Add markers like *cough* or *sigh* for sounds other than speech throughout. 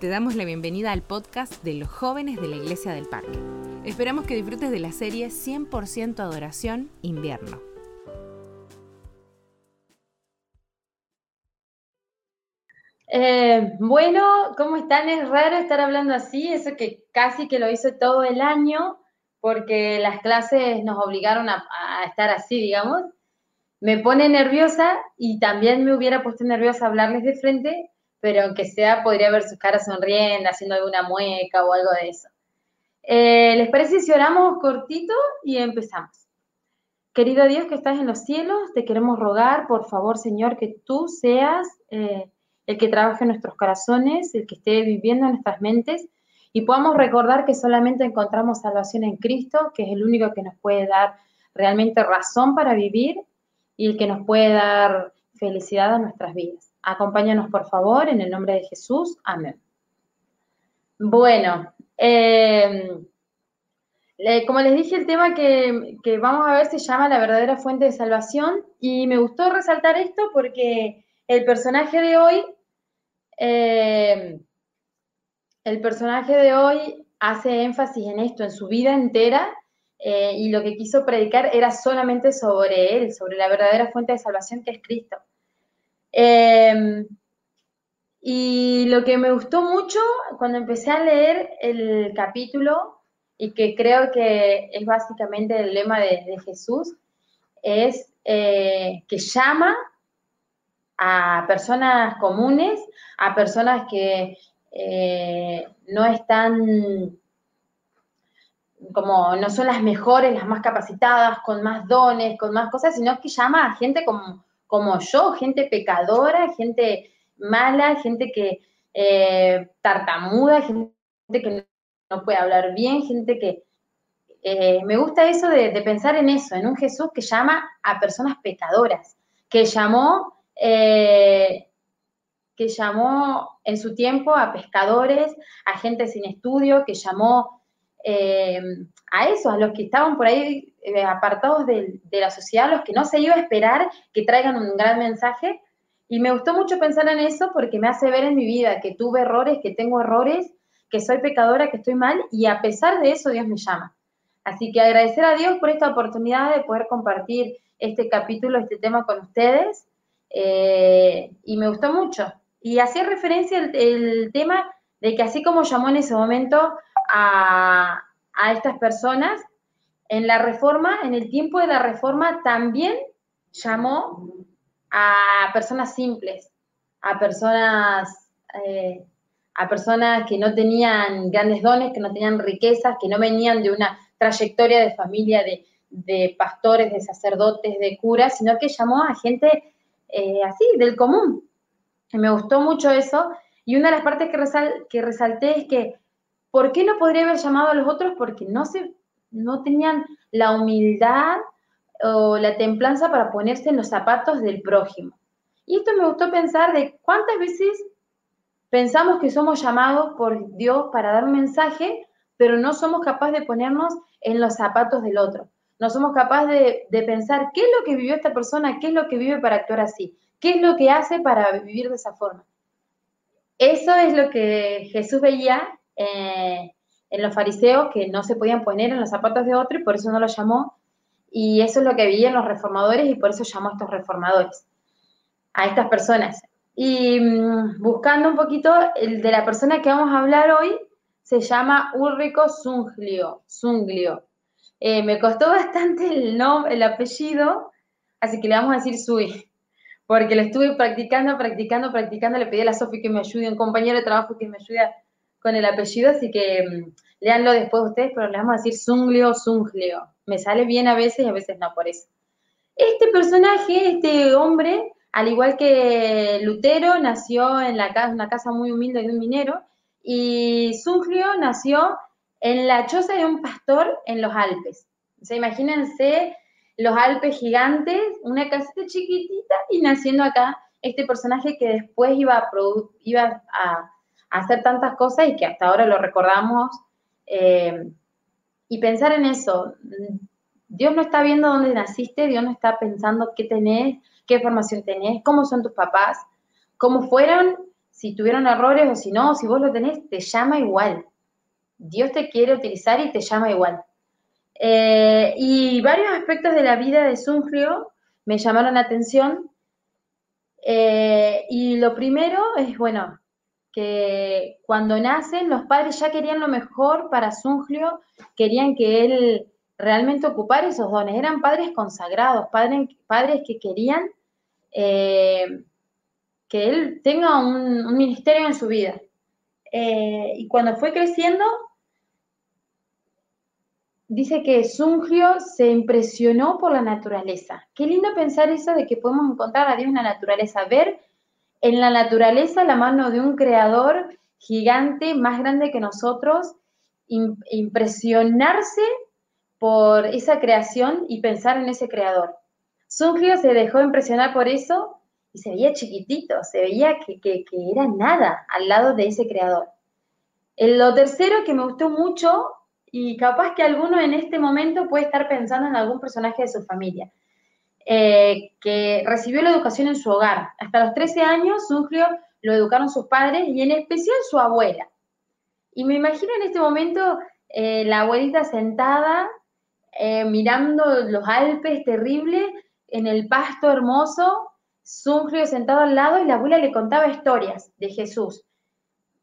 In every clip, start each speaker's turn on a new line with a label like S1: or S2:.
S1: Te damos la bienvenida al podcast de los jóvenes de la Iglesia del Parque. Esperamos que disfrutes de la serie 100% Adoración Invierno.
S2: Eh, bueno, ¿cómo están? Es raro estar hablando así, eso que casi que lo hice todo el año, porque las clases nos obligaron a, a estar así, digamos. Me pone nerviosa y también me hubiera puesto nerviosa hablarles de frente, pero aunque sea, podría ver sus caras sonriendo, haciendo alguna mueca o algo de eso. Eh, ¿Les parece si oramos cortito y empezamos? Querido Dios que estás en los cielos, te queremos rogar, por favor, Señor, que tú seas eh, el que trabaje en nuestros corazones, el que esté viviendo en nuestras mentes y podamos recordar que solamente encontramos salvación en Cristo, que es el único que nos puede dar realmente razón para vivir y el que nos puede dar felicidad a nuestras vidas. Acompáñanos, por favor, en el nombre de Jesús. Amén. Bueno, eh, como les dije, el tema que, vamos a ver se llama La verdadera fuente de salvación y me gustó resaltar esto porque el personaje de hoy, eh, el personaje de hoy hace énfasis en esto, en su vida entera, eh, y lo que quiso predicar era solamente sobre él, sobre la verdadera fuente de salvación que es Cristo. Em, y lo que me gustó mucho cuando empecé a leer el capítulo, y que creo que es básicamente el lema de, Jesús, es eh, que llama a personas comunes, a personas que eh, no están como no son las mejores, las más capacitadas, con más dones, con más cosas, sino que llama a gente como como yo, gente pecadora, gente mala, gente que eh, tartamuda, gente que no puede hablar bien, gente que... Eh, me gusta eso de, pensar en eso, en un Jesús que llama a personas pecadoras, que llamó, eh, que llamó en su tiempo a pescadores, a gente sin estudio, que llamó a eso, a los que estaban por ahí eh, apartados de, la sociedad, los que no se iba a esperar que traigan un gran mensaje. Y me gustó mucho pensar en eso porque me hace ver en mi vida que tuve errores, que tengo errores, que soy pecadora, que estoy mal, y a pesar de eso Dios me llama. Así que agradecer a Dios por esta oportunidad de poder compartir este capítulo, este tema con ustedes. Eh, y me gustó mucho. Y hacía referencia el tema de que así como llamó en ese momento a, estas personas, en la reforma, en el tiempo de la reforma, también llamó a personas simples, a personas, eh, a personas que no tenían grandes dones, que no tenían riquezas, que no venían de una trayectoria de familia de, pastores, de sacerdotes, de curas, sino que llamó a gente eh, así, del común. Me gustó mucho eso. Y una de las partes que, que resalté es que ¿Por qué no podría haber llamado a los otros? Porque no, se, no tenían la humildad o la templanza para ponerse en los zapatos del prójimo. Y esto me gustó pensar de cuántas veces pensamos que somos llamados por Dios para dar un mensaje, pero no somos capaces de ponernos en los zapatos del otro. No somos capaces de, de, pensar qué es lo que vivió esta persona, qué es lo que vive para actuar así, qué es lo que hace para vivir de esa forma. Eso es lo que Jesús veía eh, en los fariseos que no se podían poner en los zapatos de otro y por eso no lo llamó. Y eso es lo que veían los reformadores y por eso llamó a estos reformadores, a estas personas. Y mm, buscando un poquito, el de la persona que vamos a hablar hoy se llama Ulrico Zunglio. Zunglio. Eh, me costó *laughs* bastante el, nombre, el apellido, así que le vamos a decir Sui, porque lo estuve practicando, practicando, practicando. Le pedí a la Sofi que me ayude, un compañero de trabajo que me ayude con el apellido, así que mm, leanlo después ustedes, pero le vamos a decir Zunglio, Zunglio. Me sale bien a veces y a veces no, por eso. Este personaje, este hombre, al igual que Lutero, nació en la casa, una casa muy humilde de un minero, y Zunglio nació en la choza de un pastor en los Alpes. O sea, imagínense los Alpes gigantes, una casita chiquitita, y naciendo acá este personaje que después iba a, iba a hacer tantas cosas y que hasta ahora lo recordamos. Eh, y pensar en eso, Dios no está viendo dónde naciste, Dios no está pensando qué tenés, qué formación tenés, cómo son tus papás, cómo fueron, si tuvieron errores o si no, si vos lo tenés, te llama igual. Dios te quiere utilizar y te llama igual. Eh, y varios aspectos de la vida de Sungrio me llamaron la atención. Eh, y lo primero es, bueno, cuando nacen los padres ya querían lo mejor para Sungrio, querían que él realmente ocupara esos dones. Eran padres consagrados, padres, que querían eh, que él tenga un, ministerio en su vida. y cuando fue creciendo, dice que Sungrio se impresionó por la naturaleza. Qué lindo pensar eso de que podemos encontrar a Dios en la naturaleza, ver en la naturaleza la mano de un creador gigante, más grande que nosotros, impresionarse por esa creación y pensar en ese creador. Sungrio se dejó impresionar por eso y se veía chiquitito, se veía que, que era nada al lado de ese creador. Lo tercero que me gustó mucho y capaz que alguno en este momento puede estar pensando en algún personaje de su familia, eh, que recibió la educación en su hogar. Hasta los 13 años, Sungrio lo educaron sus padres y en especial su abuela. Y me imagino en este momento eh, la abuelita sentada, eh, mirando los Alpes terribles, en el pasto hermoso, Sungrio sentado al lado y la abuela le contaba historias de Jesús.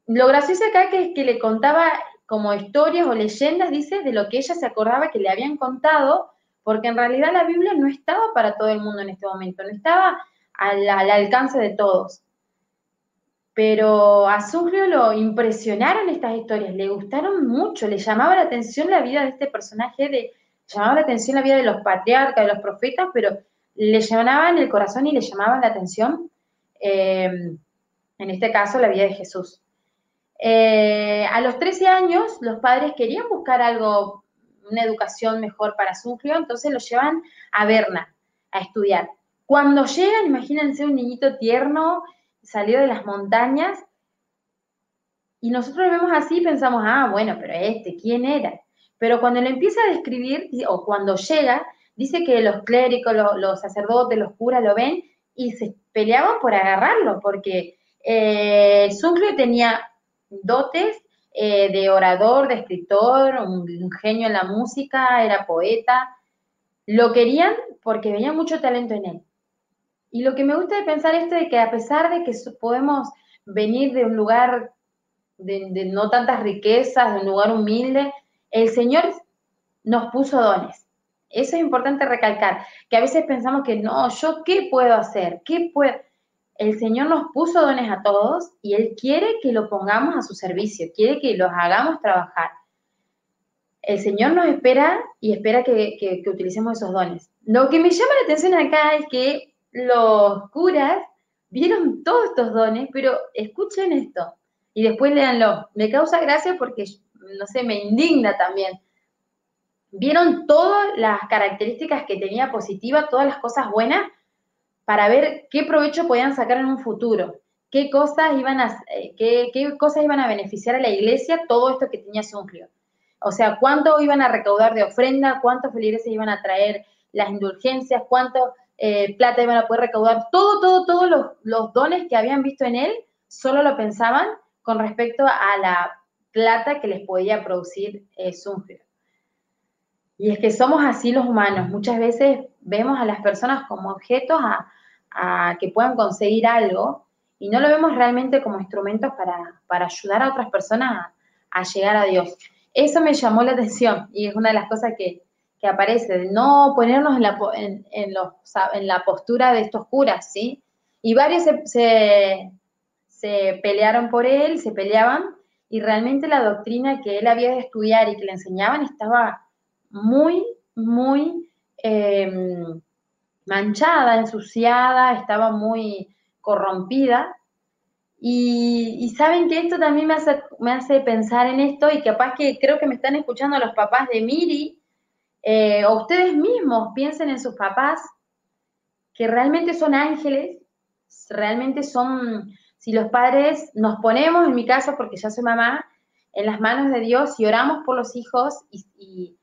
S2: Lo gracioso acá que es que le contaba como historias o leyendas, dice, de lo que ella se acordaba que le habían contado, porque en realidad la Biblia no estaba para todo el mundo en este momento, no estaba al, alcance de todos. Pero a Sungrio lo impresionaron estas historias, le gustaron mucho, le llamaba la atención la vida de este personaje, de, llamaba la atención la vida de los patriarcas, de los profetas, pero le llamaban el corazón y le llamaban la atención, eh, en este caso, la vida de Jesús. Eh, a los 13 años, los padres querían buscar algo, una educación mejor para Sungrio, entonces lo llevan a Berna a estudiar. Cuando llegan, imagínense un niñito tierno, salió de las montañas, y nosotros lo vemos así y pensamos, ah, bueno, pero este, ¿quién era? Pero cuando le empieza a describir, o cuando llega, dice que los clérigos, los, sacerdotes, los curas lo ven y se peleaban por agarrarlo, porque eh, tenía dotes eh, de orador, de escritor, un, genio en la música, era poeta. Lo querían porque veía mucho talento en él. Y lo que me gusta de pensar esto es que a pesar de que podemos venir de un lugar de, de no tantas riquezas, de un lugar humilde, el Señor nos puso dones. Eso es importante recalcar, que a veces pensamos que no, yo qué puedo hacer, qué puedo el Señor nos puso dones a todos y Él quiere que lo pongamos a su servicio, quiere que los hagamos trabajar. El Señor nos espera y espera que, utilicemos esos dones. Lo que me llama la atención acá es que los curas vieron todos estos dones, pero escuchen esto y después léanlo. Me causa gracia porque, no sé, me indigna también. Vieron todas las características que tenía positiva, todas las cosas buenas, para ver qué provecho podían sacar en un futuro, qué cosas iban a, eh, qué, cosas iban a beneficiar a la iglesia todo esto que tenía Sungrio. O sea, cuánto iban a recaudar de ofrenda, cuántos feligreses iban a traer las indulgencias, cuánto eh, plata iban a poder recaudar, todo, todo, todos los, dones que habían visto en él, solo lo pensaban con respecto a la plata que les podía producir eh, Y es que somos así los humanos. Muchas veces vemos a las personas como objetos a, que puedan conseguir algo y no lo vemos realmente como instrumentos para, ayudar a otras personas a, llegar a Dios. Eso me llamó la atención y es una de las cosas que, aparece, de no ponernos en la, en, los, en la postura de estos curas, ¿sí? Y varios se, se pelearon por él, se peleaban, y realmente la doctrina que él había de estudiar y que le enseñaban estaba muy, muy Em, manchada, ensuciada, estaba muy corrompida. Y, saben que esto también me hace, me hace, pensar en esto y capaz que creo que me están escuchando los papás de Miri eh, o ustedes mismos piensen en sus papás que realmente son ángeles, realmente son, si los padres nos ponemos, en mi caso, porque ya soy mamá, en las manos de Dios y oramos por los hijos y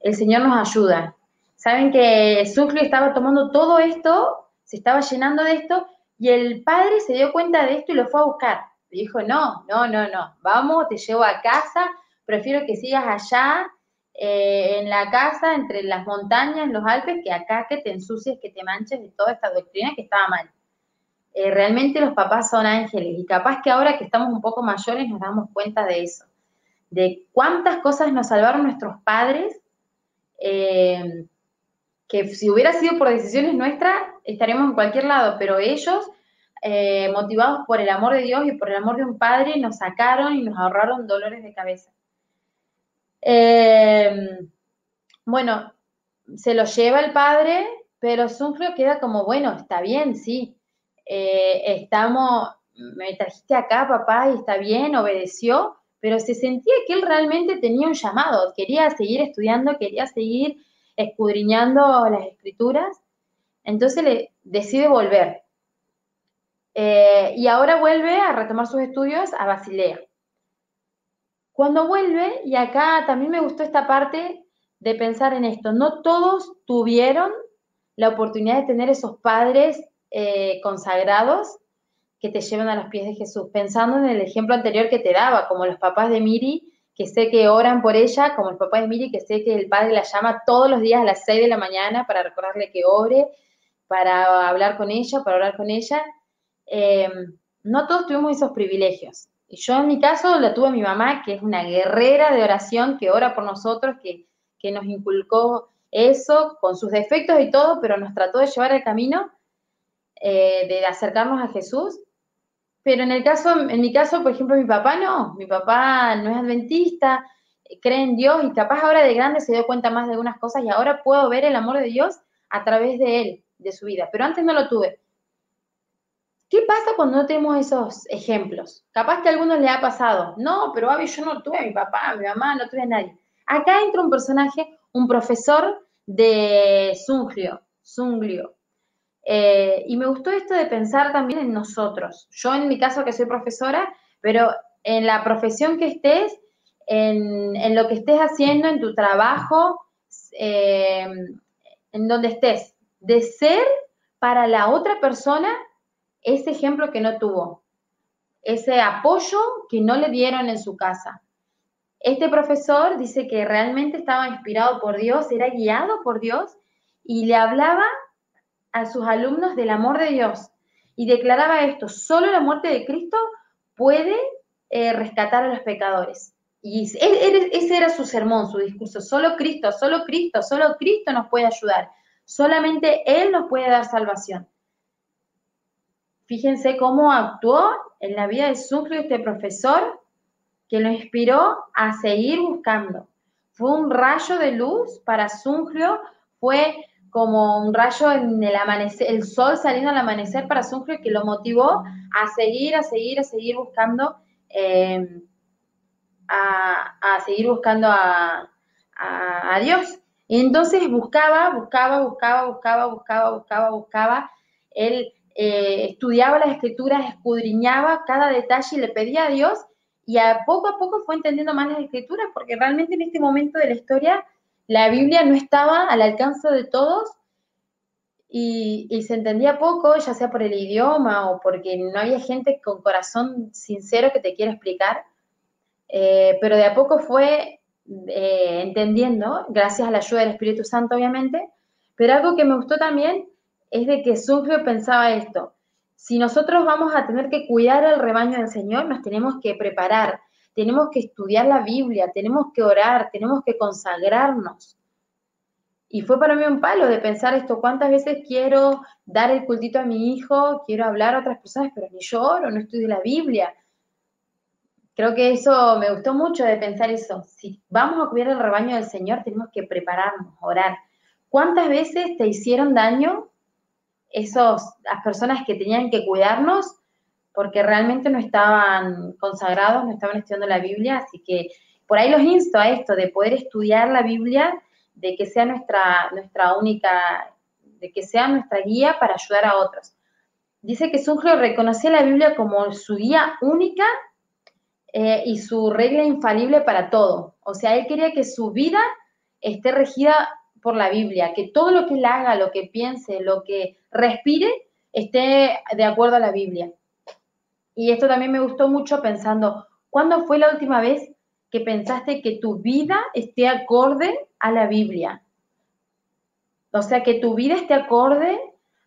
S2: el Señor nos ayuda. Saben que Sungrio estaba tomando todo esto, se estaba llenando de esto, Y el padre se dio cuenta de esto y lo fue a buscar. Dijo, no, no, no, no, vamos, te llevo a casa, prefiero que sigas allá eh, en la casa, entre las montañas, los Alpes, que acá que te ensucies, que te manches de toda esta doctrina que estaba mal. Eh, realmente los papás son ángeles y capaz que ahora que estamos un poco mayores nos damos cuenta de eso, de cuántas cosas nos salvaron nuestros padres, eh, que si hubiera sido por decisiones nuestras, estaríamos en cualquier lado, pero ellos, motivados por el amor de Dios y por el amor de un padre, nos sacaron y nos ahorraron dolores de cabeza. Eh, bueno, se lo lleva el padre, pero Sunfrio queda como, bueno, está bien, sí, eh, estamos, me trajiste acá, papá, y está bien, obedeció, pero se sentía que él realmente tenía un llamado, quería seguir estudiando, quería seguir escudriñando las escrituras, entonces le decide volver. Eh, y ahora vuelve a retomar sus estudios a Basilea. Cuando vuelve, y acá también me gustó esta parte de pensar en esto, no todos tuvieron la oportunidad de tener esos padres eh, consagrados que te llevan a los pies de Jesús, pensando en el ejemplo anterior que te daba, como los papás de Miri, que sé que oran por ella, como el papá de Miri, que sé que el padre la llama todos los días a las 6 de la mañana para recordarle que ore, para hablar con ella, para orar con ella. Eh, no todos tuvimos esos privilegios. Y yo en mi caso la tuve mi mamá, que es una guerrera de oración, que ora por nosotros, que, nos inculcó eso, con sus defectos y todo, pero nos trató de llevar al camino, eh, de acercarnos a Jesús. Pero en el caso, en mi caso, por ejemplo, mi papá no, mi papá no es adventista, cree en Dios y capaz ahora de grande se dio cuenta más de algunas cosas y ahora puedo ver el amor de Dios a través de él, de su vida. Pero antes no lo tuve. ¿Qué pasa cuando no tenemos esos ejemplos? Capaz que a algunos le ha pasado. No, pero Abby, yo no tuve a mi papá, a mi mamá, no tuve a nadie. Acá entra un personaje, un profesor de Sunglio, Sunglio. Eh, y me gustó esto de pensar también en nosotros. Yo en mi caso que soy profesora, pero en la profesión que estés, en, lo que estés haciendo, en tu trabajo, eh, en donde estés, de ser para la otra persona ese ejemplo que no tuvo, ese apoyo que no le dieron en su casa. Este profesor dice que realmente estaba inspirado por Dios, era guiado por Dios y le hablaba a sus alumnos del amor de Dios y declaraba esto, solo la muerte de Cristo puede eh, rescatar a los pecadores. Y ese era su sermón, su discurso, solo Cristo, solo Cristo, solo Cristo nos puede ayudar, solamente Él nos puede dar salvación. Fíjense cómo actuó en la vida de Sunglio este profesor que lo inspiró a seguir buscando. Fue un rayo de luz para Sunglio, fue como un rayo en el amanecer, el sol saliendo al amanecer para Sunglio que lo motivó a seguir, a seguir, a seguir buscando, eh, a, seguir buscando a, a Dios. Y entonces buscaba, buscaba, buscaba, buscaba, buscaba, buscaba, buscaba. Él eh, estudiaba las escrituras, escudriñaba cada detalle y le pedía a Dios y a poco a poco fue entendiendo más las escrituras porque realmente en este momento de la historia la Biblia no estaba al alcance de todos y, se entendía poco, ya sea por el idioma o porque no había gente con corazón sincero que te quiera explicar, eh, pero de a poco fue eh, entendiendo, gracias a la ayuda del Espíritu Santo obviamente, pero algo que me gustó también es de que Sunfrio pensaba esto, si nosotros vamos a tener que cuidar el rebaño del Señor, nos tenemos que preparar, tenemos que estudiar la Biblia, tenemos que orar, tenemos que consagrarnos. Y fue para mí un palo de pensar esto, cuántas veces quiero dar el cultito a mi hijo, quiero hablar a otras personas, pero ni yo oro, no estudio la Biblia. Creo que eso me gustó mucho de pensar eso. Si vamos a cuidar el rebaño del Señor, tenemos que prepararnos, orar. ¿Cuántas veces te hicieron daño esos, las personas que tenían que cuidarnos porque realmente no estaban consagrados, no estaban estudiando la Biblia, así que por ahí los insto a esto, de poder estudiar la Biblia, de que sea nuestra, nuestra única, de que sea nuestra guía para ayudar a otros. Dice que Sunglio reconocía la Biblia como su guía única eh, y su regla infalible para todo. O sea, él quería que su vida esté regida por la Biblia, que todo lo que él haga, lo que piense, lo que respire, esté de acuerdo a la Biblia. Y esto también me gustó mucho pensando, ¿cuándo fue la última vez que pensaste que tu vida esté acorde a la Biblia? O sea, que tu vida esté acorde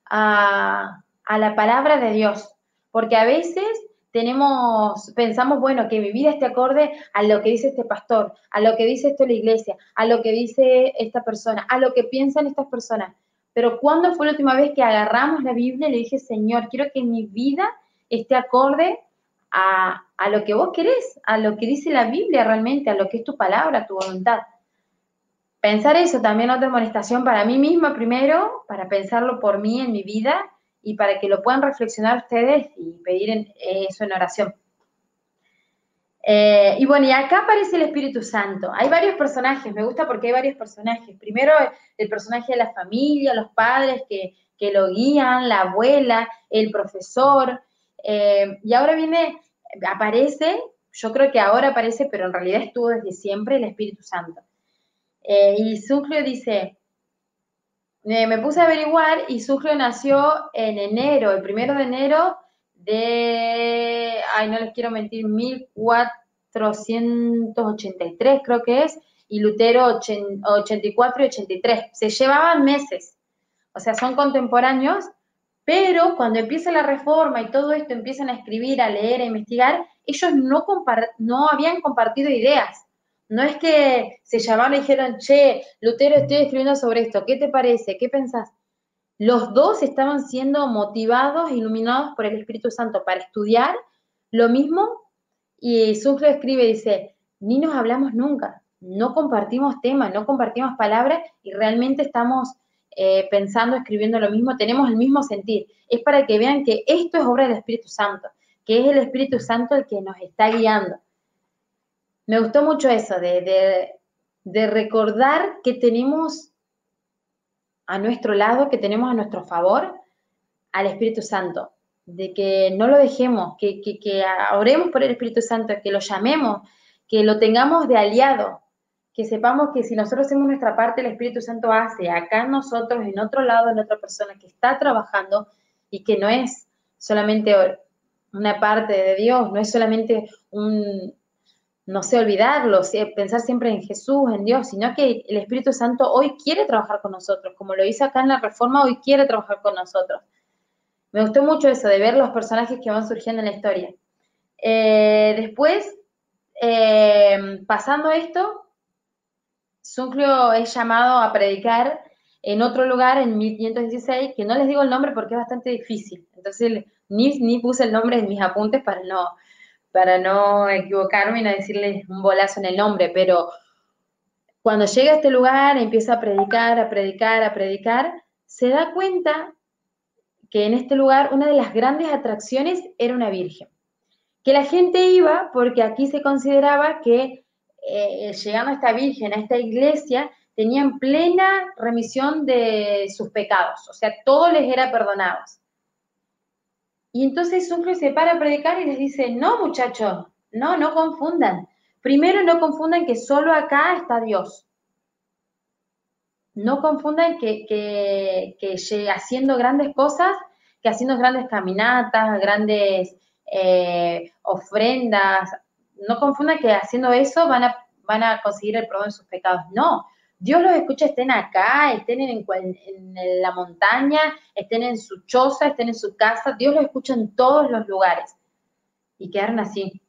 S2: a, a la palabra de Dios. Porque a veces tenemos, pensamos, bueno, que mi vida esté acorde a lo que dice este pastor, a lo que dice esto la iglesia, a lo que dice esta persona, a lo que piensan estas personas. Pero ¿cuándo fue la última vez que agarramos la Biblia y le dije, Señor, quiero que mi vida esté acorde a, lo que vos querés, a lo que dice la Biblia realmente, a lo que es tu palabra, tu voluntad? Pensar eso también otra amonestación para mí misma primero, para pensarlo por mí en mi vida y para que lo puedan reflexionar ustedes y pedir eso en oración. Eh, y bueno, y acá aparece el Espíritu Santo. Hay varios personajes, me gusta porque hay varios personajes. Primero, el personaje de la familia, los padres que, lo guían, la abuela, el profesor. Eh, y ahora viene, aparece, yo creo que ahora aparece, pero en realidad estuvo desde siempre el Espíritu Santo. Eh, y Suclio dice, me puse a averiguar y Sucre nació en enero, el primero de enero de, ay, no les quiero mentir, 1483 creo que es, y Lutero 84 y 83. Se llevaban meses, o sea, son contemporáneos, pero cuando empieza la reforma y todo esto empiezan a escribir, a leer, a investigar, ellos no, habían compartido ideas. No es que se llamaron y dijeron, che, Lutero, estoy escribiendo sobre esto, ¿qué te parece? ¿Qué pensás? Los dos estaban siendo motivados, iluminados por el Espíritu Santo para estudiar lo mismo. Y Sucre escribe, dice, ni nos hablamos nunca, no compartimos temas, no compartimos palabras y realmente estamos eh, pensando, escribiendo lo mismo, tenemos el mismo sentir. Es para que vean que esto es obra del Espíritu Santo, que es el Espíritu Santo el que nos está guiando me gustó mucho eso, de, recordar que tenemos a nuestro lado, que tenemos a nuestro favor al Espíritu Santo, de que no lo dejemos, que, que, que, oremos por el Espíritu Santo, que lo llamemos, que lo tengamos de aliado, que sepamos que si nosotros hacemos nuestra parte, el Espíritu Santo hace acá en nosotros, en otro lado, en otra persona que está trabajando y que no es solamente una parte de Dios, no es solamente un, no sé, olvidarlo, pensar siempre en Jesús, en Dios, sino que el Espíritu Santo hoy quiere trabajar con nosotros, como lo hizo acá en la Reforma, hoy quiere trabajar con nosotros. Me gustó mucho eso, de ver los personajes que van surgiendo en la historia. Eh, después, eh, pasando esto, Sunclio es llamado a predicar en otro lugar en 1516, que no les digo el nombre porque es bastante difícil. Entonces, ni, ni puse el nombre en mis apuntes para no, para no equivocarme y no decirles un bolazo en el nombre, pero cuando llega a este lugar, empieza a predicar, a predicar, a predicar, se da cuenta que en este lugar una de las grandes atracciones era una virgen. Que la gente iba porque aquí se consideraba que eh, llegando a esta virgen, a esta iglesia, tenían plena remisión de sus pecados, o sea, todo les era perdonado. Y entonces Sucre se para a predicar y les dice, no muchachos, no, no confundan. Primero no confundan que solo acá está Dios. No confundan que, que, haciendo grandes cosas, que haciendo grandes caminatas, grandes eh, ofrendas, no confundan que haciendo eso van a, van a conseguir el perdón de sus pecados. No, Dios los escucha, estén acá, estén en, la montaña, estén en su choza, estén en su casa, Dios los escucha en todos los lugares. Y quedaron así.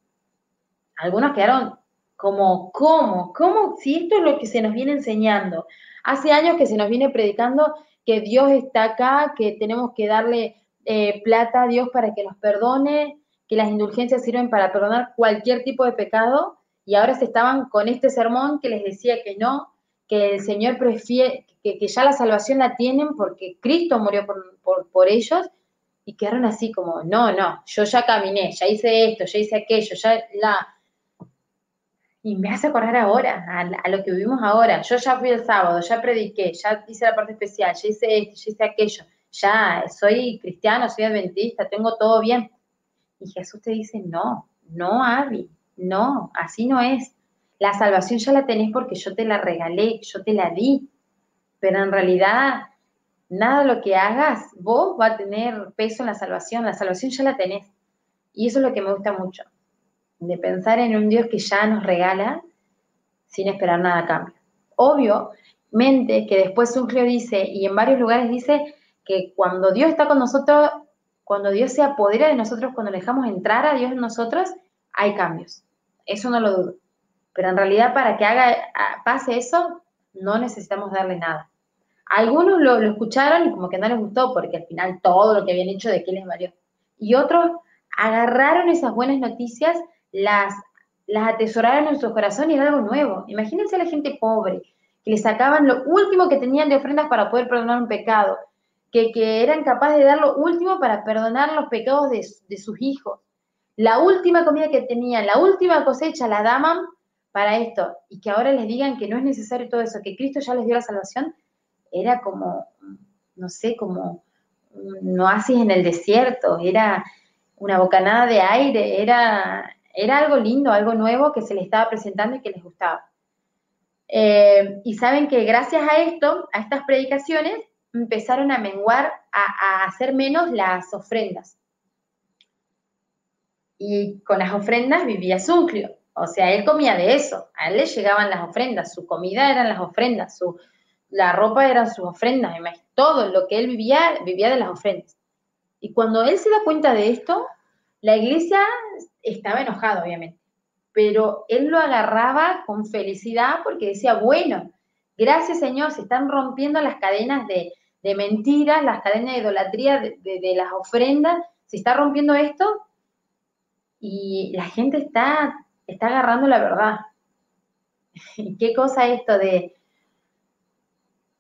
S2: Algunos quedaron como, ¿cómo? ¿Cómo? Si esto es lo que se nos viene enseñando. Hace años que se nos viene predicando que Dios está acá, que tenemos que darle eh, plata a Dios para que nos perdone, que las indulgencias sirven para perdonar cualquier tipo de pecado, y ahora se estaban con este sermón que les decía que no, que el Señor prefiere, que, ya la salvación la tienen porque Cristo murió por, ellos y quedaron así como, no, no, yo ya caminé, ya hice esto, ya hice aquello, ya la... Y me hace acordar ahora, a, lo que vivimos ahora. Yo ya fui el sábado, ya prediqué, ya hice la parte especial, ya hice esto, ya hice aquello, ya soy cristiano, soy adventista, tengo todo bien. Y Jesús te dice, no, no, Abby, no, así no es. La salvación ya la tenés porque yo te la regalé, yo te la di. Pero en realidad nada lo que hagas vos va a tener peso en la salvación, la salvación ya la tenés. Y eso es lo que me gusta mucho, de pensar en un Dios que ya nos regala sin esperar nada a cambio. Obviamente que después Sunglio dice, y en varios lugares dice, que cuando Dios está con nosotros, cuando Dios se apodera de nosotros, cuando dejamos entrar a Dios en nosotros, hay cambios. Eso no lo dudo. Pero en realidad para que haga, pase eso, no necesitamos darle nada. Algunos lo, escucharon y como que no les gustó porque al final todo lo que habían hecho de qué les valió. Y otros agarraron esas buenas noticias, las, las atesoraron en su corazón y era algo nuevo. Imagínense a la gente pobre, que le sacaban lo último que tenían de ofrendas para poder perdonar un pecado, que, eran capaces de dar lo último para perdonar los pecados de, sus hijos. La última comida que tenían, la última cosecha la daban para esto y que ahora les digan que no es necesario todo eso, que Cristo ya les dio la salvación, era como, no sé, como un oasis en el desierto, era una bocanada de aire, era, era algo lindo, algo nuevo que se les estaba presentando y que les gustaba. Eh, y saben que gracias a esto, a estas predicaciones, empezaron a menguar, a, hacer menos las ofrendas. Y con las ofrendas vivía Sunclio. O sea, él comía de eso, a él le llegaban las ofrendas, su comida eran las ofrendas, su, la ropa eran sus ofrendas, todo lo que él vivía, vivía de las ofrendas. Y cuando él se da cuenta de esto, la iglesia estaba enojada, obviamente, pero él lo agarraba con felicidad porque decía, bueno, gracias Señor, se están rompiendo las cadenas de, mentiras, las cadenas de idolatría de, de las ofrendas, se está rompiendo esto y la gente está está agarrando la verdad. *laughs* ¿Qué cosa esto de,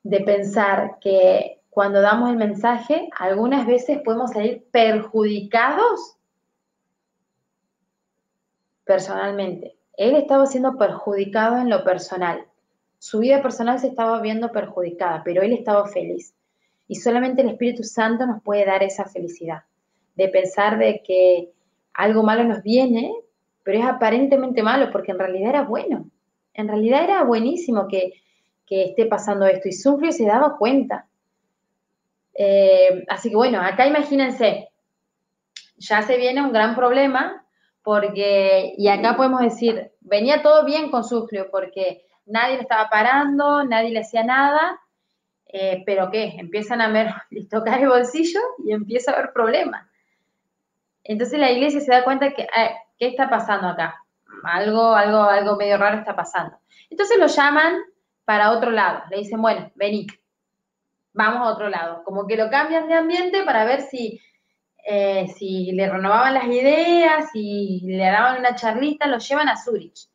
S2: de pensar que cuando damos el mensaje, algunas veces podemos salir perjudicados personalmente? Él estaba siendo perjudicado en lo personal. Su vida personal se estaba viendo perjudicada, pero él estaba feliz. Y solamente el Espíritu Santo nos puede dar esa felicidad, de pensar de que algo malo nos viene, pero es aparentemente malo porque en realidad era bueno. En realidad era buenísimo que, esté pasando esto y Sunfrio se daba cuenta. Eh, así que bueno, acá imagínense, ya se viene un gran problema porque, y acá podemos decir, venía todo bien con Sunfrio porque nadie le estaba parando, nadie le hacía nada, eh, pero ¿qué? Empiezan a ver, *laughs* tocar el bolsillo y empieza a haber problemas. Entonces la iglesia se da cuenta que eh, ¿qué está pasando acá? Algo, algo, algo medio raro está pasando. Entonces lo llaman para otro lado. Le dicen, bueno, vení, vamos a otro lado. Como que lo cambian de ambiente para ver si, eh, si le renovaban las ideas, si le daban una charlita, lo llevan a Zurich.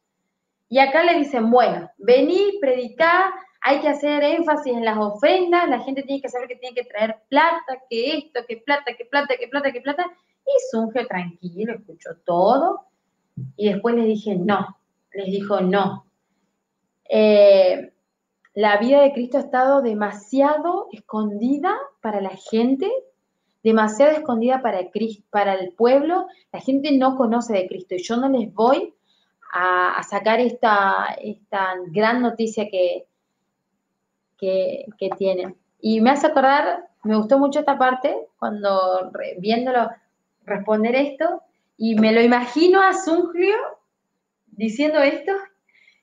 S2: Y acá le dicen, bueno, vení, predicá, hay que hacer énfasis en las ofrendas, la gente tiene que saber que tiene que traer plata, que esto, que plata, que plata, que plata, que plata. Y Sunge tranquilo, escuchó todo. Y después les dije, no, les dijo, no. Eh, la vida de Cristo ha estado demasiado escondida para la gente, demasiado escondida para, el pueblo. La gente no conoce de Cristo y yo no les voy a, sacar esta, esta, gran noticia que, que, que tienen. Y me hace acordar, me gustó mucho esta parte, cuando viéndolo, responder esto y me lo imagino a Sunglio diciendo esto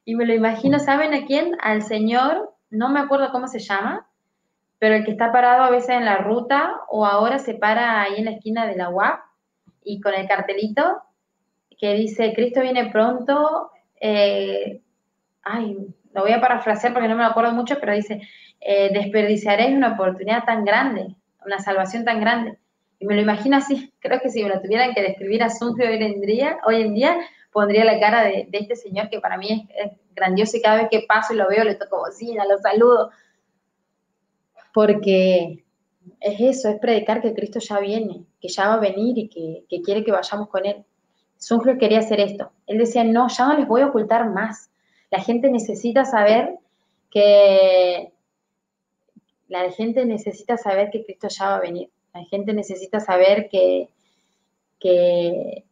S2: y me lo imagino, ¿saben a quién? Al señor, no me acuerdo cómo se llama, pero el que está parado a veces en la ruta o ahora se para ahí en la esquina de la UAP y con el cartelito que dice, Cristo viene pronto, eh, ay, lo voy a parafrasear porque no me acuerdo mucho, pero dice, eh, desperdiciaréis una oportunidad tan grande, una salvación tan grande. Y me lo imagino así, *laughs* creo que si me lo tuvieran que describir a Sunfio hoy en día, hoy en día pondría la cara de, este señor que para mí es, grandioso y cada vez que paso y lo veo le toco bocina, lo saludo. Porque es eso, es predicar que Cristo ya viene, que ya va a venir y que, quiere que vayamos con Él. Sunfio quería hacer esto. Él decía, no, ya no les voy a ocultar más. La gente necesita saber que la gente necesita saber que Cristo ya va a venir. La gente necesita saber que, que,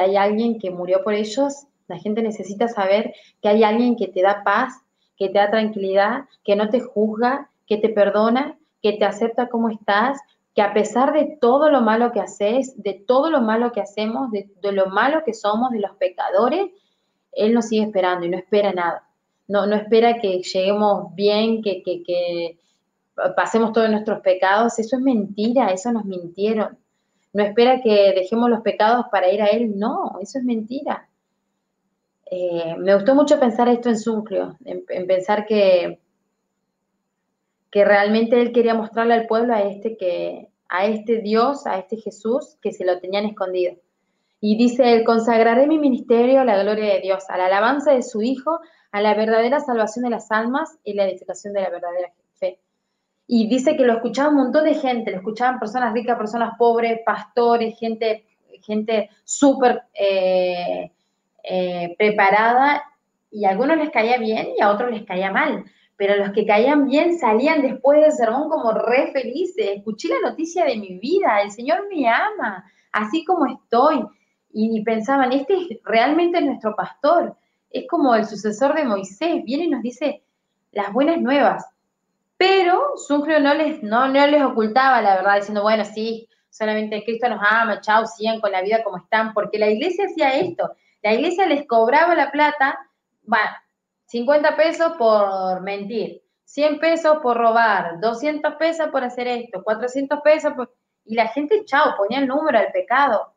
S2: hay alguien que murió por ellos. La gente necesita saber que hay alguien que te da paz, que te da tranquilidad, que no te juzga, que te perdona, que te acepta como estás, que a pesar de todo lo malo que haces, de todo lo malo que hacemos, de, lo malo que somos, de los pecadores, Él nos sigue esperando y no espera nada. No, no espera que lleguemos bien, que, que, que pasemos todos nuestros pecados. Eso es mentira, eso nos mintieron. No espera que dejemos los pecados para ir a Él, no, eso es mentira. Eh, me gustó mucho pensar esto en Suncrio, en, pensar que, que realmente Él quería mostrarle al pueblo a este, que, a este Dios, a este Jesús, que se lo tenían escondido. Y dice, Él consagraré mi ministerio a la gloria de Dios, a la alabanza de su Hijo, a la verdadera salvación de las almas y la edificación de la verdadera y dice que lo escuchaba un montón de gente, lo escuchaban personas ricas, personas pobres, pastores, gente, gente súper eh, eh, preparada, y a algunos les caía bien y a otros les caía mal. Pero los que caían bien salían después del sermón como re felices. Escuché la noticia de mi vida, el Señor me ama, así como estoy. Y, pensaban, este es realmente nuestro pastor, es como el sucesor de Moisés, viene y nos dice las buenas nuevas pero Sucre no les, no, no les ocultaba la verdad, diciendo, bueno, sí, solamente Cristo nos ama, chao, sigan con la vida como están, porque la iglesia hacía esto. La iglesia les cobraba la plata, bueno, 50 pesos por mentir, 100 pesos por robar, 200 pesos por hacer esto, 400 pesos por... Y la gente, chao, ponía el número al pecado.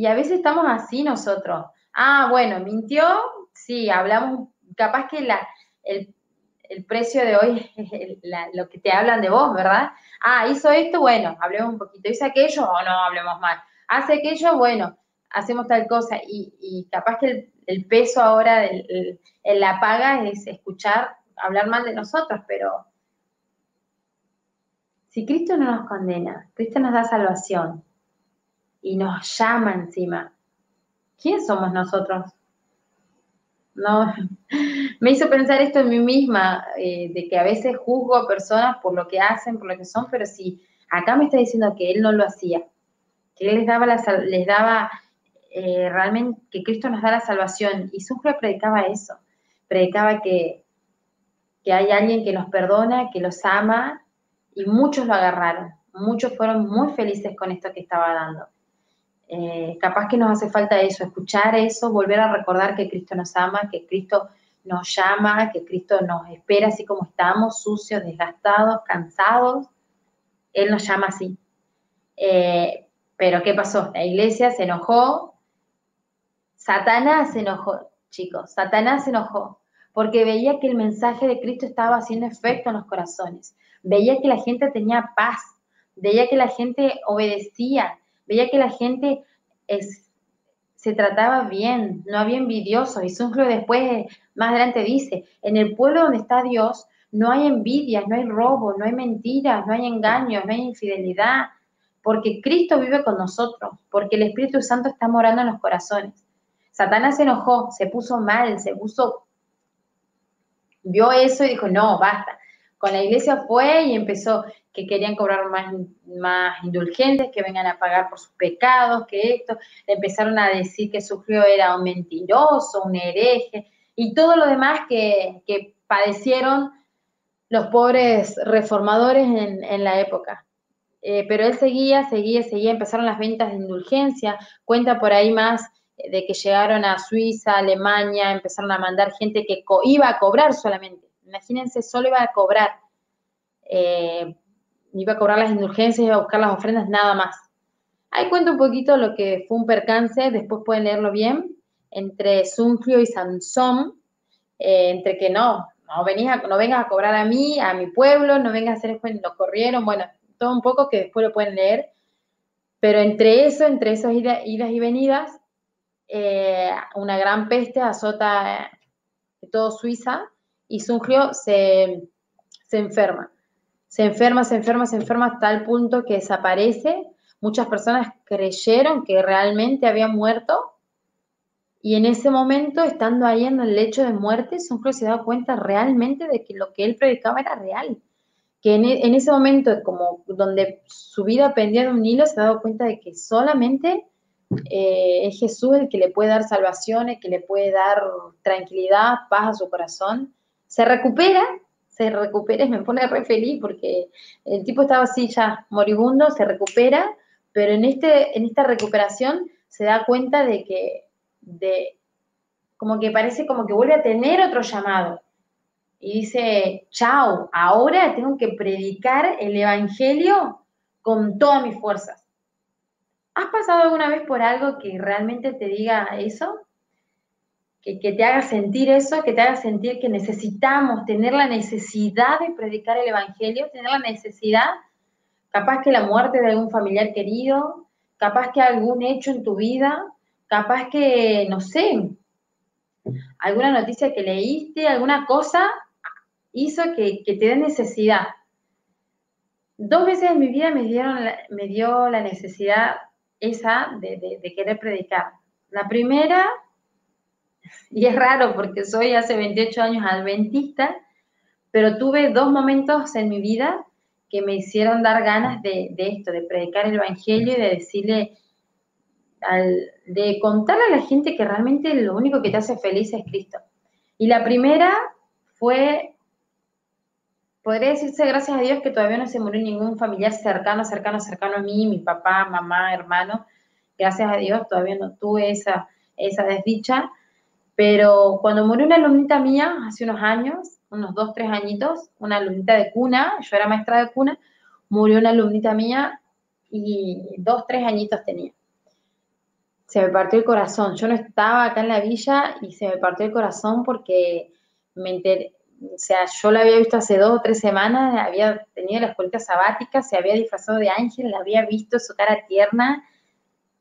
S2: Y a veces estamos así nosotros. Ah, bueno, mintió, sí, hablamos, capaz que la, el, el precio de hoy *laughs* es lo que te hablan de vos, ¿verdad? Ah, hizo esto, bueno, hablemos un poquito. Hizo aquello, o no, hablemos mal. Hace aquello, bueno, hacemos tal cosa. Y, capaz que el, peso ahora en la paga es escuchar, hablar mal de nosotros, pero si Cristo no nos condena, Cristo nos da salvación y nos llama encima, ¿quién somos nosotros no, *laughs* me hizo pensar esto en mí misma, eh, de que a veces juzgo a personas por lo que hacen, por lo que son, pero si acá me está diciendo que él no lo hacía, que él les daba, la, les daba eh, realmente, que Cristo nos da la salvación, y Sucre predicaba eso, predicaba que, que hay alguien que nos perdona, que los ama, y muchos lo agarraron, muchos fueron muy felices con esto que estaba dando. Eh, capaz que nos hace falta eso, escuchar eso, volver a recordar que Cristo nos ama, que Cristo nos llama, que Cristo nos espera así como estamos, sucios, desgastados, cansados. Él nos llama así. Eh, pero ¿qué pasó? La iglesia se enojó, Satanás se enojó, chicos, Satanás se enojó, porque veía que el mensaje de Cristo estaba haciendo efecto en los corazones, veía que la gente tenía paz, veía que la gente obedecía, veía que la gente se trataba bien, no había envidiosos. Y Zunglo después, más adelante dice, en el pueblo donde está Dios, no hay envidias, no hay robo, no hay mentiras, no hay engaños, no hay infidelidad, porque Cristo vive con nosotros, porque el Espíritu Santo está morando en los corazones. Satanás se enojó, se puso mal, se puso, vio eso y dijo, no, basta. Con la iglesia fue y empezó, que querían cobrar más, más indulgentes, que vengan a pagar por sus pecados, que esto, empezaron a decir que sufrió era un mentiroso, un hereje, y todo lo demás que, padecieron los pobres reformadores en, la época. Eh, pero él seguía, seguía, seguía, empezaron las ventas de indulgencia, cuenta por ahí más de que llegaron a Suiza, Alemania, empezaron a mandar gente que iba a cobrar solamente. Imagínense, solo iba a cobrar. Eh, iba a cobrar las indulgencias, iba a buscar las ofrendas, nada más. Ahí cuento un poquito lo que fue un percance, después pueden leerlo bien, entre Sunfrio y Sansón, eh, entre que no, no, venís no vengas a cobrar a mí, a mi pueblo, no vengas a hacer lo corrieron, bueno, todo un poco que después lo pueden leer, pero entre eso, entre esas idas, y venidas, eh, una gran peste azota todo Suiza y Sungrio se, se enferma se enferma, se enferma, se enferma hasta el punto que desaparece. Muchas personas creyeron que realmente había muerto y en ese momento, estando ahí en el lecho de muerte, Suncro se da cuenta realmente de que lo que él predicaba era real. Que en, e, ese momento, como donde su vida pendía de un hilo, se ha dado cuenta de que solamente eh, es Jesús el que le puede dar salvación, el que le puede dar tranquilidad, paz a su corazón. Se recupera se recupere, me pone re feliz porque el tipo estaba así ya moribundo, se recupera, pero en, este, en esta recuperación se da cuenta de que, de, como que parece como que vuelve a tener otro llamado. Y dice, chao, ahora tengo que predicar el Evangelio con todas mis fuerzas. ¿Has pasado alguna vez por algo que realmente te diga eso? Que, te haga sentir eso, que te haga sentir que necesitamos tener la necesidad de predicar el Evangelio, tener la necesidad, capaz que la muerte de algún familiar querido, capaz que algún hecho en tu vida, capaz que, no sé, alguna noticia que leíste, alguna cosa hizo que, te dé necesidad. Dos veces en mi vida me, dieron me dio la necesidad esa de, querer predicar. La primera, *laughs* y es raro porque soy hace 28 años adventista, pero tuve dos momentos en mi vida que me hicieron dar ganas de, esto, de predicar el Evangelio y de decirle, de contarle a la gente que realmente lo único que te hace feliz es Cristo. Y la primera fue, podría decirse gracias a Dios que todavía no se murió ningún familiar cercano, cercano, cercano a mí, mi papá, mamá, hermano. Gracias a Dios todavía no tuve esa, esa desdicha. Pero cuando murió una alumnita mía hace unos años, unos dos, tres añitos, una alumnita de cuna, yo era maestra de cuna, murió una alumnita mía y dos, tres añitos tenía. Se me partió el corazón. Yo no estaba acá en la villa y se me partió el corazón porque me enteré, o sea, yo la había visto hace dos o tres semanas, había tenido la escuelita sabática, se había disfrazado de ángel, la había visto su cara tierna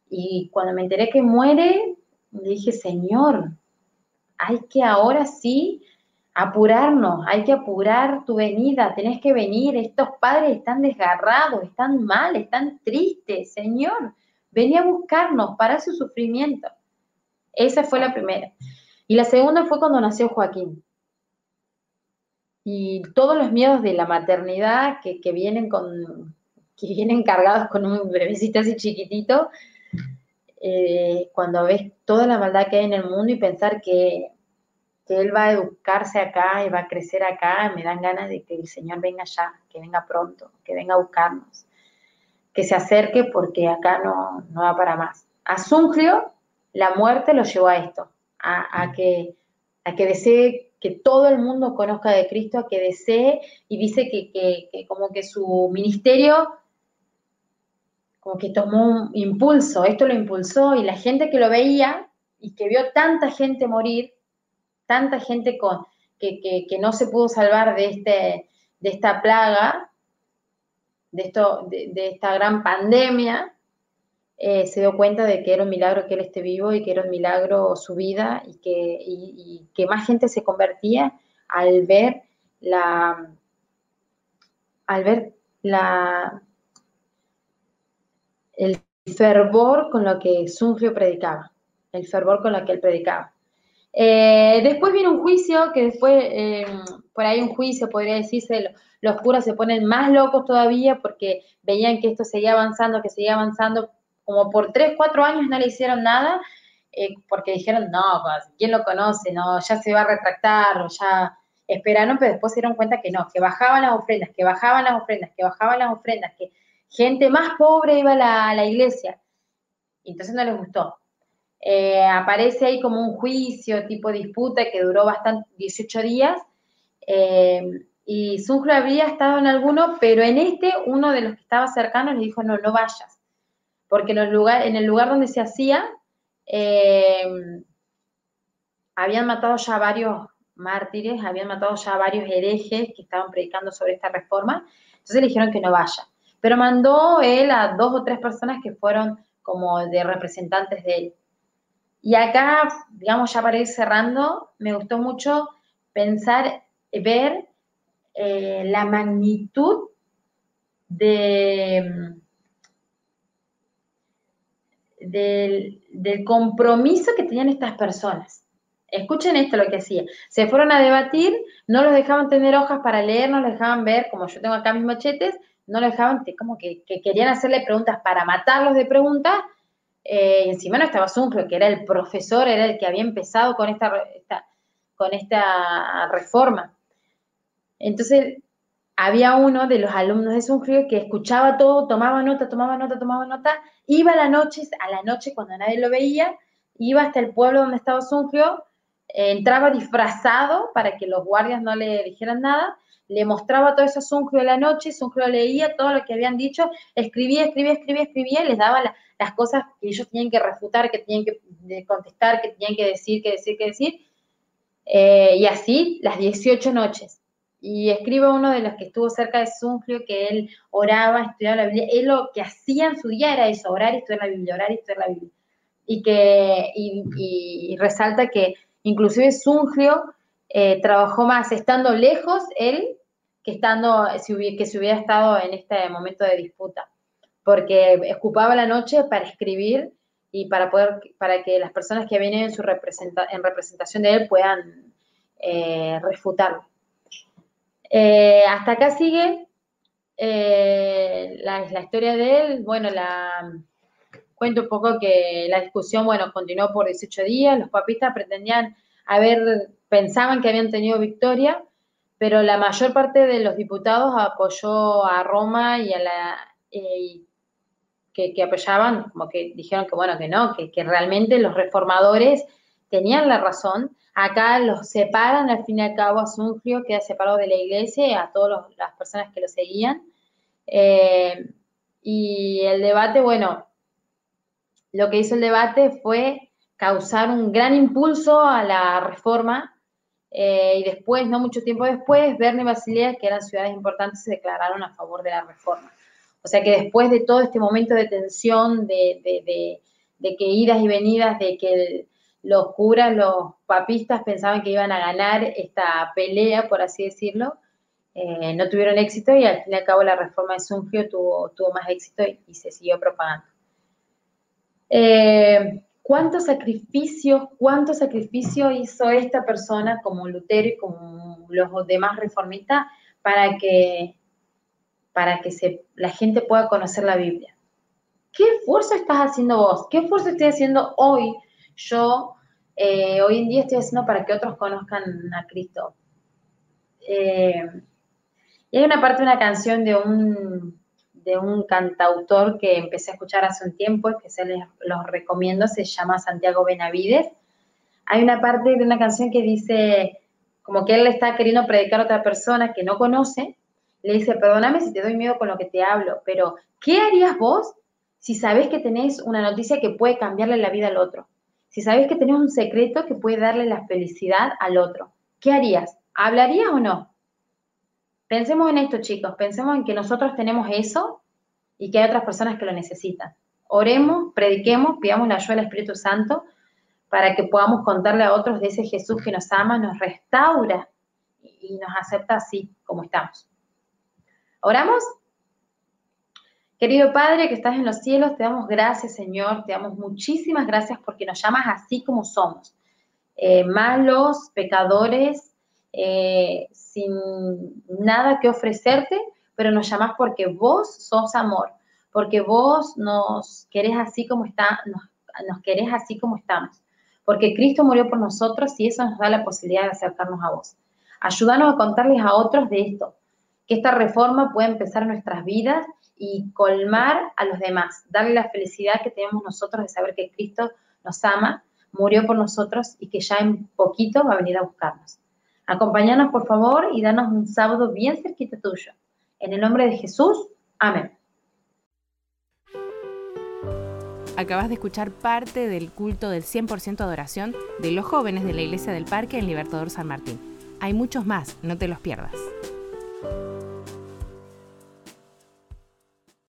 S2: y cuando me enteré que muere, dije, Señor, hay que ahora sí apurarnos, hay que apurar tu venida, tenés que venir, estos padres están desgarrados, están mal, están tristes, Señor, venía a buscarnos para su sufrimiento. Esa fue la primera. Y la segunda fue cuando nació Joaquín. Y todos los miedos de la maternidad que, vienen con, que vienen cargados con un bebecito así chiquitito, eh, cuando ves toda la maldad que hay en el mundo y pensar que que Él va a educarse acá y va a crecer acá, me dan ganas de que el Señor venga ya, que venga pronto, que venga a buscarnos, que se acerque porque acá no, no va para más. A Zungrio, la muerte lo llevó a esto, a, que, a que desee que todo el mundo conozca de Cristo, a que desee y dice que, que como que su ministerio como que tomó un impulso, esto lo impulsó y la gente que lo veía y que vio tanta gente morir, tanta gente con, que, no se pudo salvar de, este, de esta plaga, de, esto, de, esta gran pandemia, eh, se dio cuenta de que era un milagro que él esté vivo y que era un milagro su vida y que, que más gente se convertía al ver la al ver la el fervor con lo que Sungio predicaba, el fervor con lo que él predicaba. Eh, después viene un juicio, que después, eh, por ahí un juicio, podría decirse, los curas se ponen más locos todavía porque veían que esto seguía avanzando, que seguía avanzando, como por tres, cuatro años no le hicieron nada, eh, porque dijeron, no, pues, ¿quién lo conoce? No, ya se va a retractar, o ya esperaron, pero después se dieron cuenta que no, que bajaban las ofrendas, que bajaban las ofrendas, que bajaban las ofrendas, que gente más pobre iba a la, iglesia. Entonces no les gustó. Eh, aparece ahí como un juicio tipo disputa que duró bastante, 18 días, eh, y Zunglo había estado en alguno, pero en este uno de los que estaba cercano le dijo, no, no vayas, porque en el lugar, en el lugar donde se hacía, eh, habían matado ya varios mártires, habían matado ya varios herejes que estaban predicando sobre esta reforma, entonces le dijeron que no vaya. Pero mandó él a dos o tres personas que fueron como de representantes de él. Y acá, digamos, ya para ir cerrando, me gustó mucho pensar, ver eh, la magnitud de, del, del compromiso que tenían estas personas. Escuchen esto lo que hacía. Se fueron a debatir, no los dejaban tener hojas para leer, no los dejaban ver, como yo tengo acá mis machetes, no los dejaban, como que, que querían hacerle preguntas para matarlos de preguntas eh, encima no estaba Zungro, que era el profesor, era el que había empezado con esta, con esta reforma. Entonces, había uno de los alumnos de Sungrio que escuchaba todo, tomaba nota, tomaba nota, tomaba nota, iba a la noche, a la noche cuando nadie lo veía, iba hasta el pueblo donde estaba Sungrio, entraba disfrazado para que los guardias no le dijeran nada, le mostraba todo eso a Sungrio de la noche, Sungrio leía todo lo que habían dicho, escribía, escribía, escribía, escribía, y les daba las cosas que ellos tenían que refutar, que tenían que contestar, que tenían que decir, que decir, que decir, eh, y así las 18 noches y escribe uno de los que estuvo cerca de Sungrio que él oraba, estudiaba la Biblia. Él lo que hacía en su día era eso, orar y estudiar la Biblia, orar y estudiar la Biblia. Y que y, resalta que inclusive Sungrio eh, trabajó más estando lejos él estando si hubiera, que si hubiera estado en este momento de disputa, porque ocupaba la noche para escribir y para poder para que las personas que vienen en su representa, en representación de él puedan eh, refutarlo. Eh, hasta acá sigue eh, la, historia de él. Bueno, la, cuento un poco que la discusión, bueno, continuó por 18 días. Los papistas pretendían haber, pensaban que habían tenido victoria, pero la mayor parte de los diputados apoyó a Roma y a la... Eh, que, apoyaban, como que dijeron que bueno, que no, que, realmente los reformadores tenían la razón Acá los separan, al fin y al cabo, a Sungrio queda separado de la iglesia a todas las personas que lo seguían. Eh, y el debate, bueno, lo que hizo el debate fue causar un gran impulso a la reforma eh, y después, no mucho tiempo después, Berna y Basilea, que eran ciudades importantes, se declararon a favor de la reforma. O sea que después de todo este momento de tensión, de, de que idas y venidas, de que los curas, los papistas pensaban que iban a ganar esta pelea, por así decirlo, eh, no tuvieron éxito y al fin y al cabo la reforma de Sungio tuvo, tuvo más éxito y, se siguió propagando. Eh, ¿Cuánto sacrificio, cuánto sacrificio hizo esta persona como Lutero y como los demás reformistas para que, para que la gente pueda conocer la Biblia? ¿Qué esfuerzo estás haciendo vos? ¿Qué esfuerzo estoy haciendo hoy yo eh, hoy en día estoy haciendo para que otros conozcan a Cristo. Eh, y hay una parte de una canción de un, de un cantautor que empecé a escuchar hace un tiempo, que se les los recomiendo, se llama Santiago Benavides. Hay una parte de una canción que dice, como que él le está queriendo predicar a otra persona que no conoce, le dice, perdóname si te doy miedo con lo que te hablo, pero ¿qué harías vos si sabes que tenés una noticia que puede cambiarle la vida al otro? Si sabes que tenés un secreto que puede darle la felicidad al otro, ¿qué harías? ¿Hablarías o no? Pensemos en esto, chicos. Pensemos en que nosotros tenemos eso y que hay otras personas que lo necesitan. Oremos, prediquemos, pidamos la ayuda del Espíritu Santo para que podamos contarle a otros de ese Jesús que nos ama, nos restaura y nos acepta así como estamos. ¿Oramos? Querido Padre que estás en los cielos, te damos gracias, Señor, te damos muchísimas gracias porque nos llamas así como somos, eh, malos, pecadores, eh, sin nada que ofrecerte, pero nos llamas porque vos sos amor, porque vos nos querés así como está, nos, nos querés así como estamos, porque Cristo murió por nosotros y eso nos da la posibilidad de acercarnos a vos. Ayúdanos a contarles a otros de esto, que esta reforma pueda empezar nuestras vidas y colmar a los demás, darle la felicidad que tenemos nosotros de saber que Cristo nos ama, murió por nosotros y que ya en poquito va a venir a buscarnos. Acompáñanos, por favor, y danos un sábado bien cerquita tuyo. En el nombre de Jesús, amén.
S1: Acabas de escuchar parte del culto del 100% adoración de los jóvenes de la Iglesia del Parque en Libertador San Martín. Hay muchos más, no te los pierdas.